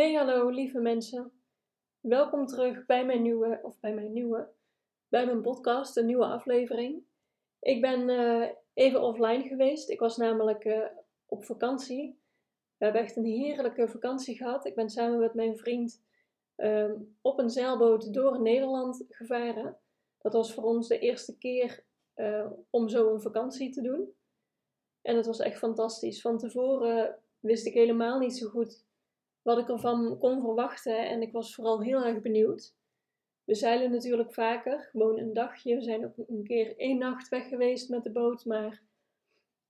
Hey hallo lieve mensen. Welkom terug bij mijn nieuwe, of bij mijn nieuwe, bij mijn podcast, een nieuwe aflevering. Ik ben uh, even offline geweest. Ik was namelijk uh, op vakantie. We hebben echt een heerlijke vakantie gehad. Ik ben samen met mijn vriend uh, op een zeilboot door Nederland gevaren. Dat was voor ons de eerste keer uh, om zo een vakantie te doen. En het was echt fantastisch. Van tevoren wist ik helemaal niet zo goed wat ik ervan kon verwachten en ik was vooral heel erg benieuwd. We zeilen natuurlijk vaker, gewoon een dagje. We zijn ook een keer één nacht weg geweest met de boot, maar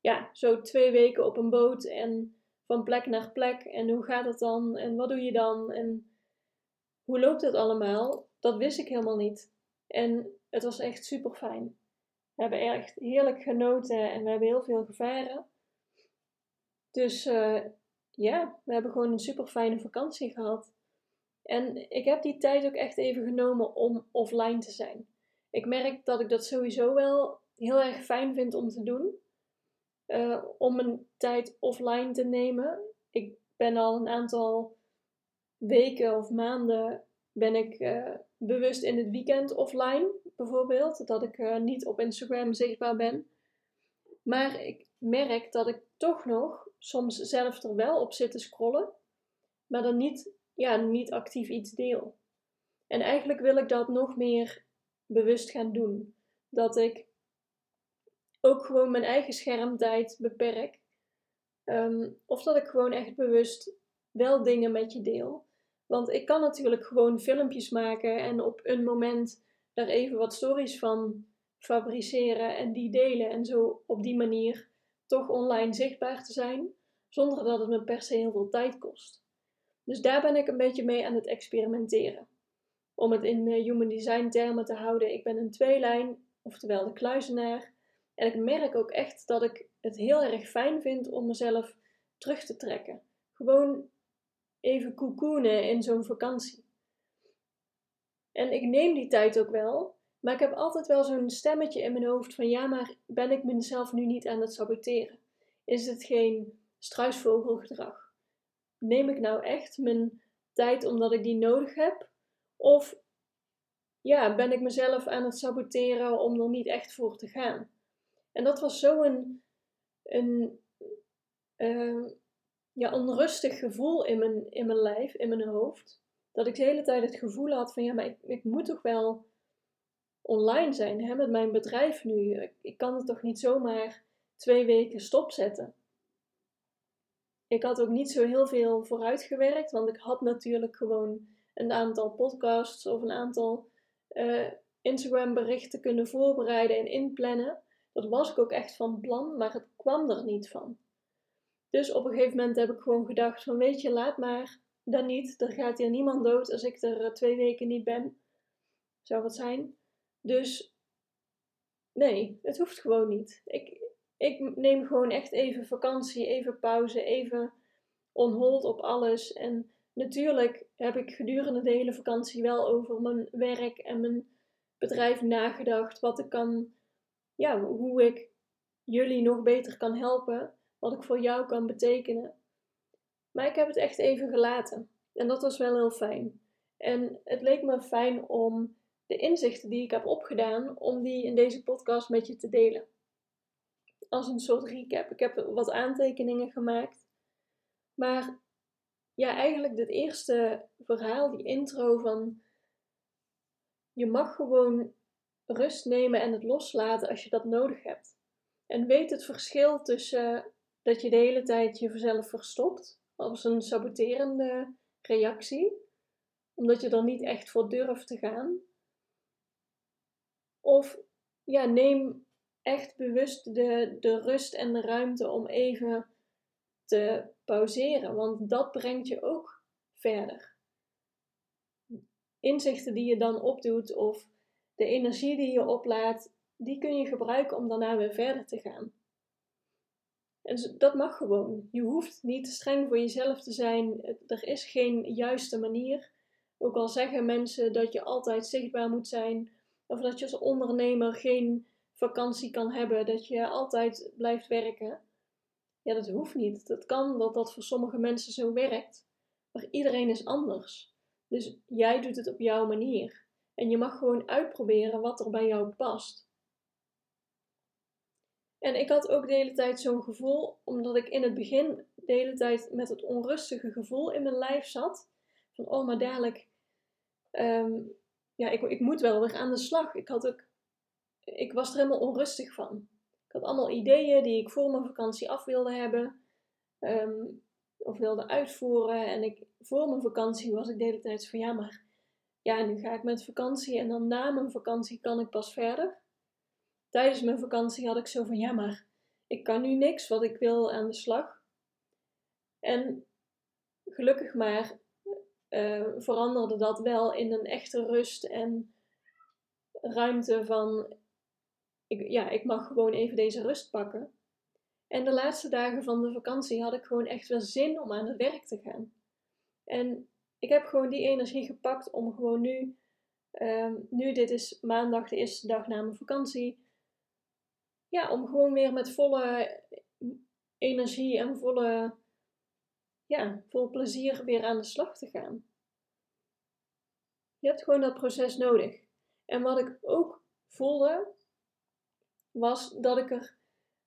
ja, zo twee weken op een boot en van plek naar plek. En hoe gaat het dan? En wat doe je dan? En hoe loopt het allemaal? Dat wist ik helemaal niet. En het was echt super fijn. We hebben echt heerlijk genoten en we hebben heel veel gevaren. Dus uh, ja, we hebben gewoon een super fijne vakantie gehad. En ik heb die tijd ook echt even genomen om offline te zijn. Ik merk dat ik dat sowieso wel heel erg fijn vind om te doen. Uh, om een tijd offline te nemen. Ik ben al een aantal weken of maanden ben ik uh, bewust in het weekend offline, bijvoorbeeld. Dat ik uh, niet op Instagram zichtbaar ben. Maar ik merk dat ik toch nog soms zelf er wel op zit te scrollen, maar dan niet, ja, niet actief iets deel. En eigenlijk wil ik dat nog meer bewust gaan doen. Dat ik ook gewoon mijn eigen schermtijd beperk. Um, of dat ik gewoon echt bewust wel dingen met je deel. Want ik kan natuurlijk gewoon filmpjes maken en op een moment daar even wat stories van fabriceren en die delen. En zo op die manier toch online zichtbaar te zijn, zonder dat het me per se heel veel tijd kost. Dus daar ben ik een beetje mee aan het experimenteren. Om het in eh, human design termen te houden, ik ben een tweelijn, oftewel de kluizenaar. En ik merk ook echt dat ik het heel erg fijn vind om mezelf terug te trekken. Gewoon even cocoonen in zo'n vakantie. En ik neem die tijd ook wel, maar ik heb altijd wel zo'n stemmetje in mijn hoofd van ja, maar ben ik mezelf nu niet aan het saboteren? Is het geen struisvogelgedrag? Neem ik nou echt mijn tijd omdat ik die nodig heb? Of ja, ben ik mezelf aan het saboteren om er niet echt voor te gaan? En dat was zo een, uh, ja, onrustig gevoel in mijn, in mijn lijf, in mijn hoofd. Dat ik de hele tijd het gevoel had van ja, maar ik moet toch wel online zijn hè, met mijn bedrijf nu. Ik kan het toch niet zomaar twee weken stopzetten. Ik had ook niet zo heel veel vooruitgewerkt, want ik had natuurlijk gewoon een aantal podcasts of een aantal uh, Instagram berichten kunnen voorbereiden en inplannen. Dat was ik ook echt van plan, maar het kwam er niet van. Dus op een gegeven moment heb ik gewoon gedacht van weet je, laat maar, dan niet. Er gaat hier niemand dood als ik er eh, twee weken niet ben. Zou wat zijn. Dus nee, het hoeft gewoon niet. Ik, ik neem gewoon echt even vakantie, even pauze, even on hold op alles. En natuurlijk heb ik gedurende de hele vakantie wel over mijn werk en mijn bedrijf nagedacht. Wat ik kan, ja, hoe ik jullie nog beter kan helpen. Wat ik voor jou kan betekenen. Maar ik heb het echt even gelaten. En dat was wel heel fijn. En het leek me fijn om de inzichten die ik heb opgedaan, om die in deze podcast met je te delen. Als een soort recap. Ik heb wat aantekeningen gemaakt. Maar ja, eigenlijk dit eerste verhaal, die intro van je mag gewoon rust nemen en het loslaten als je dat nodig hebt. En weet het verschil tussen dat je de hele tijd jezelf verstopt als een saboterende reactie, omdat je er niet echt voor durft te gaan, of ja, neem echt bewust de, de rust en de ruimte om even te pauzeren, want dat brengt je ook verder. Inzichten die je dan opdoet of de energie die je oplaat, die kun je gebruiken om daarna weer verder te gaan. En dat mag gewoon. Je hoeft niet te streng voor jezelf te zijn. Er is geen juiste manier. Ook al zeggen mensen dat je altijd zichtbaar moet zijn, of dat je als ondernemer geen vakantie kan hebben, dat je altijd blijft werken. Ja, dat hoeft niet. Dat kan dat dat voor sommige mensen zo werkt. Maar iedereen is anders. Dus jij doet het op jouw manier. En je mag gewoon uitproberen wat er bij jou past. En ik had ook de hele tijd zo'n gevoel, omdat ik in het begin de hele tijd met het onrustige gevoel in mijn lijf zat. Van, oh, maar dadelijk, ehm, ja, ik, ik moet wel weer aan de slag. Ik, had ook, ik was er helemaal onrustig van. Ik had allemaal ideeën die ik voor mijn vakantie af wilde hebben. Ehm, of wilde uitvoeren. En ik, voor mijn vakantie was ik de hele tijd van, ja, maar ja, nu ga ik met vakantie en dan na mijn vakantie kan ik pas verder tijdens mijn vakantie had ik zo van ja, maar ik kan nu niks wat ik wil aan de slag. En gelukkig maar uh, veranderde dat wel in een echte rust en ruimte van ik, ja, ik mag gewoon even deze rust pakken. En de laatste dagen van de vakantie had ik gewoon echt wel zin om aan het werk te gaan. En ik heb gewoon die energie gepakt om gewoon nu, uh, nu dit is maandag de eerste dag na mijn vakantie, ja, om gewoon weer met volle energie en volle, ja, vol plezier weer aan de slag te gaan. Je hebt gewoon dat proces nodig. En wat ik ook voelde, was dat ik er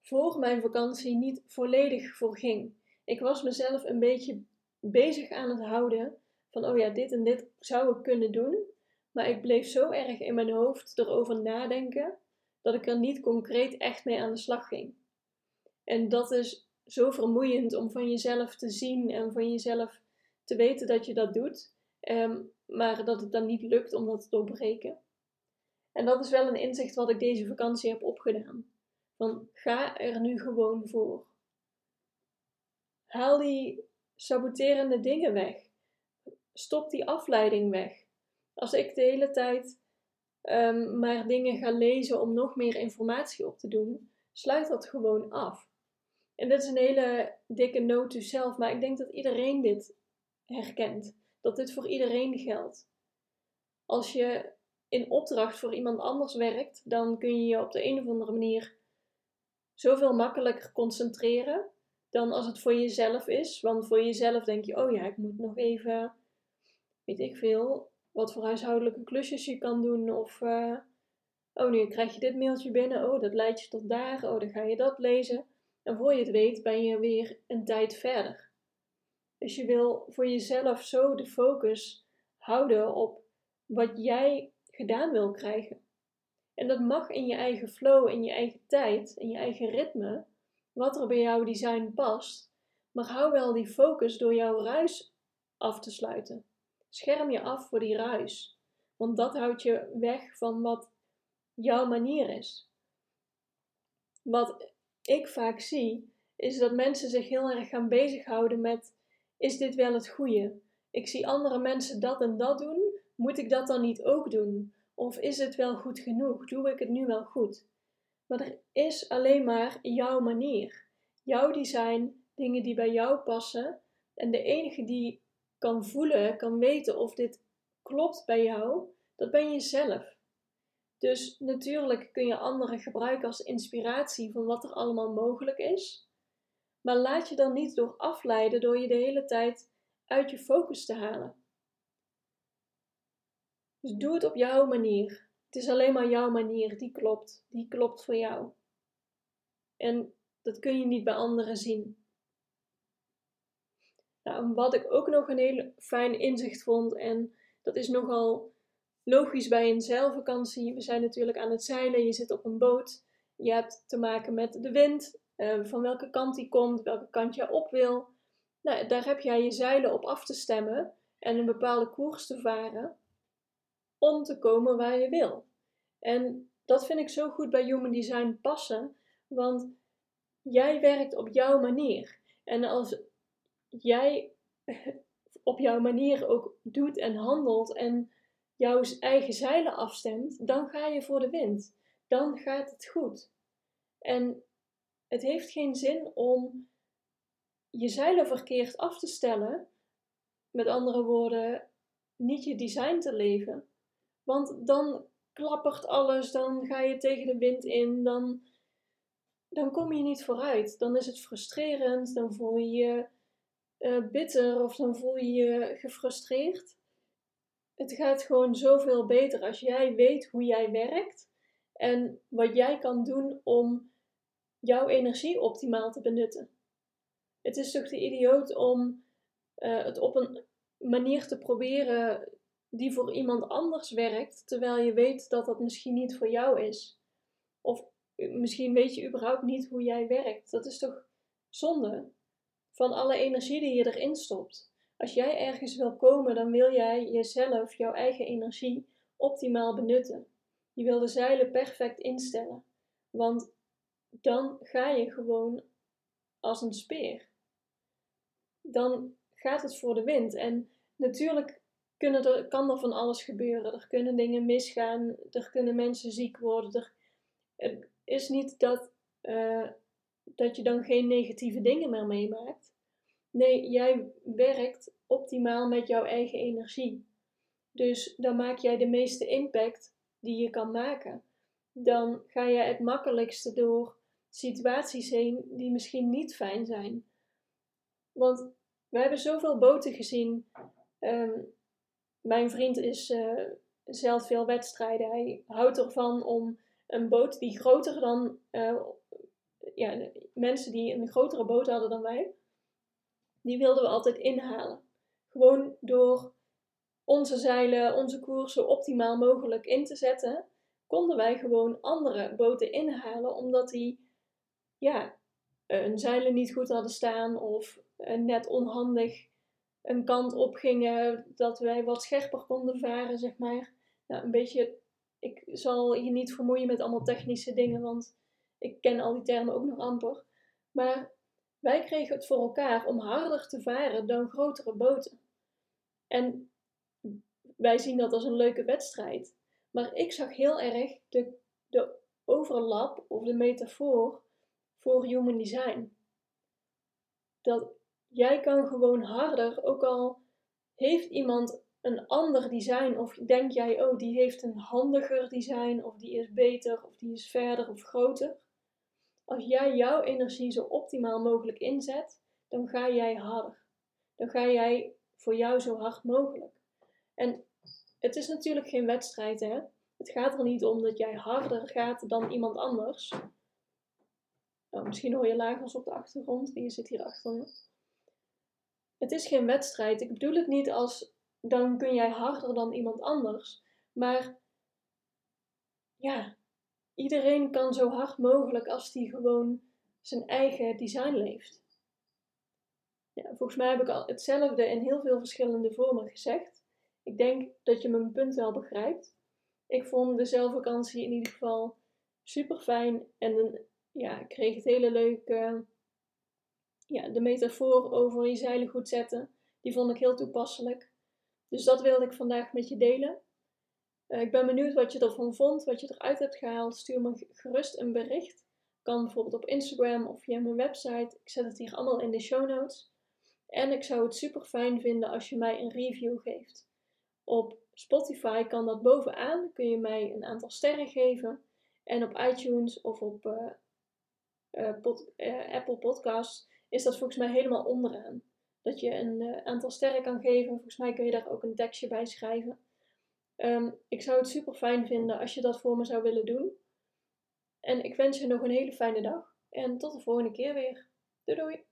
voor mijn vakantie niet volledig voor ging. Ik was mezelf een beetje bezig aan het houden van, oh ja, dit en dit zou ik kunnen doen. Maar ik bleef zo erg in mijn hoofd erover nadenken dat ik er niet concreet echt mee aan de slag ging. En dat is zo vermoeiend om van jezelf te zien en van jezelf te weten dat je dat doet, um, maar dat het dan niet lukt om dat te doorbreken. En dat is wel een inzicht wat ik deze vakantie heb opgedaan. Van ga er nu gewoon voor. Haal die saboterende dingen weg. Stop die afleiding weg. Als ik de hele tijd um, maar dingen ga lezen om nog meer informatie op te doen, sluit dat gewoon af. En dit is een hele dikke note to self, maar ik denk dat iedereen dit herkent. Dat dit voor iedereen geldt. Als je in opdracht voor iemand anders werkt, dan kun je je op de een of andere manier zoveel makkelijker concentreren dan als het voor jezelf is. Want voor jezelf denk je, oh ja, ik moet nog even, weet ik veel, wat voor huishoudelijke klusjes je kan doen. Of, uh, oh, nu krijg je dit mailtje binnen. Oh, dat leidt je tot daar. Oh, dan ga je dat lezen. En voor je het weet ben je weer een tijd verder. Dus je wil voor jezelf zo de focus houden op wat jij gedaan wil krijgen. En dat mag in je eigen flow, in je eigen tijd, in je eigen ritme, wat er bij jouw design past. Maar hou wel die focus door jouw ruis af te sluiten. Scherm je af voor die ruis. Want dat houdt je weg van wat jouw manier is. Wat ik vaak zie, is dat mensen zich heel erg gaan bezighouden met: is dit wel het goede? Ik zie andere mensen dat en dat doen, moet ik dat dan niet ook doen? Of is het wel goed genoeg? Doe ik het nu wel goed? Maar er is alleen maar jouw manier, jouw design, dingen die bij jou passen. En de enige die kan voelen, kan weten of dit klopt bij jou, dat ben je zelf. Dus natuurlijk kun je anderen gebruiken als inspiratie van wat er allemaal mogelijk is. Maar laat je dan niet door afleiden door je de hele tijd uit je focus te halen. Dus doe het op jouw manier. Het is alleen maar jouw manier die klopt. Die klopt voor jou. En dat kun je niet bij anderen zien. Nou, wat ik ook nog een heel fijn inzicht vond, en dat is nogal logisch bij een zeilvakantie. We zijn natuurlijk aan het zeilen, je zit op een boot, je hebt te maken met de wind, uh, van welke kant die komt, welke kant je op wil. Nou, daar heb jij je zeilen op af te stemmen en een bepaalde koers te varen om te komen waar je wil. En dat vind ik zo goed bij Human Design passen, want jij werkt op jouw manier. En als jij op jouw manier ook doet en handelt en jouw eigen zeilen afstemt, dan ga je voor de wind. Dan gaat het goed. En het heeft geen zin om je zeilen verkeerd af te stellen. Met andere woorden, niet je design te leven. Want dan klappert alles, dan ga je tegen de wind in, dan, dan kom je niet vooruit. Dan is het frustrerend, dan voel je je uh, bitter of dan voel je je gefrustreerd. Het gaat gewoon zoveel beter als jij weet hoe jij werkt en wat jij kan doen om jouw energie optimaal te benutten. Het is toch de idioot om uh, het op een manier te proberen die voor iemand anders werkt, terwijl je weet dat dat misschien niet voor jou is. Of misschien weet je überhaupt niet hoe jij werkt. Dat is toch zonde van alle energie die je erin stopt. Als jij ergens wil komen, dan wil jij jezelf, jouw eigen energie, optimaal benutten. Je wil de zeilen perfect instellen. Want dan ga je gewoon als een speer. Dan gaat het voor de wind. En natuurlijk er, kan er van alles gebeuren. Er kunnen dingen misgaan. Er kunnen mensen ziek worden. Er, het is niet dat, uh, dat je dan geen negatieve dingen meer meemaakt. Nee, jij werkt optimaal met jouw eigen energie. Dus dan maak jij de meeste impact die je kan maken. Dan ga je het makkelijkste door situaties heen die misschien niet fijn zijn. Want we hebben zoveel boten gezien. Um, mijn vriend is uh, zelf veel wedstrijden. Hij houdt ervan om een boot die groter dan uh, ja, mensen die een grotere boot hadden dan wij, die wilden we altijd inhalen. Gewoon door onze zeilen, onze koers zo optimaal mogelijk in te zetten, konden wij gewoon andere boten inhalen, omdat die ja, hun zeilen niet goed hadden staan of net onhandig een kant op gingen, dat wij wat scherper konden varen, zeg maar. Nou, een beetje, ik zal je niet vermoeien met allemaal technische dingen, want ik ken al die termen ook nog amper. Maar wij kregen het voor elkaar om harder te varen dan grotere boten. En wij zien dat als een leuke wedstrijd. Maar ik zag heel erg de, de overlap of de metafoor voor human design. Dat jij kan gewoon harder, ook al heeft iemand een ander design, of denk jij, oh, die heeft een handiger design, of die is beter, of die is verder of groter. Als jij jouw energie zo optimaal mogelijk inzet, dan ga jij harder. Dan ga jij voor jou zo hard mogelijk. En het is natuurlijk geen wedstrijd, hè? Het gaat er niet om dat jij harder gaat dan iemand anders. Nou, misschien hoor je lagers op de achtergrond, die zit hier achter me. Het is geen wedstrijd. Ik bedoel het niet als dan kun jij harder dan iemand anders. Maar ja, iedereen kan zo hard mogelijk als die gewoon zijn eigen design leeft. Ja, volgens mij heb ik al hetzelfde in heel veel verschillende vormen gezegd. Ik denk dat je mijn punt wel begrijpt. Ik vond de zelfvakantie in ieder geval super fijn en ja, ik kreeg het hele leuke ja, de metafoor over je zeilen goed zetten, die vond ik heel toepasselijk. Dus dat wilde ik vandaag met je delen. Uh, ik ben benieuwd wat je ervan vond, wat je eruit hebt gehaald. Stuur me gerust een bericht. Kan bijvoorbeeld op Instagram of via mijn website. Ik zet het hier allemaal in de show notes. En ik zou het super fijn vinden als je mij een review geeft. Op Spotify kan dat bovenaan. Kun je mij een aantal sterren geven. En op iTunes of op uh, pod, Apple Podcasts is dat volgens mij helemaal onderaan. Dat je een aantal sterren kan geven. Volgens mij kun je daar ook een tekstje bij schrijven. Um, ik zou het super fijn vinden als je dat voor me zou willen doen. En ik wens je nog een hele fijne dag. En tot de volgende keer weer. Doei doei!